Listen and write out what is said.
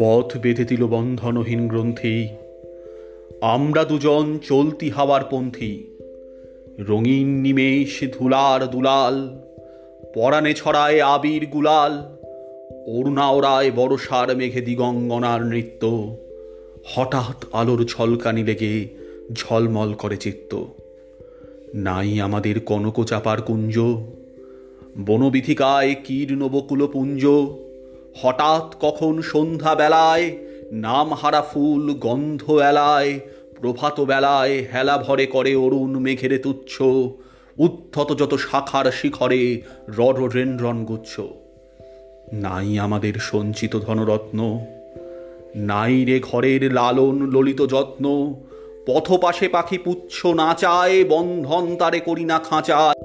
পথ বেঁধে দিল বন্ধনহীন গ্রন্থি। আমরা দুজন চলতি হাওয়ার পন্থী। রঙিন নিমেষ, ধুলার দুলাল, পরাণে ছড়ায় আবির গুলাল অরুণা ওরায় বড়সার মেঘে দিগঙ্গনার নৃত্য। হঠাৎ আলোর ঝলকানি লেগে ঝলমল করে চিত্ত। নাই আমাদের কনক চাপার কুঞ্জ। বনবিথিকায় কীর্ণ পুঞ্জ হঠাৎ কখন সন্ধ্যা বেলায় নাম হারা ফুল গন্ধ এলায়, প্রভাত বেলায় হেলা ভরে করে অরুণ মেঘেরে তুচ্ছ উত্থত যত শাখার শিখরে রডরেন্ড্রন গুচ্ছ। নাই আমাদের সঞ্চিত ধনরত্ন, নাই রে ঘরের লালন ললিত যত্ন পথ পাশে পাখি পুচ্ছ না চায়, বন্ধন তারে করি না খাঁচায়।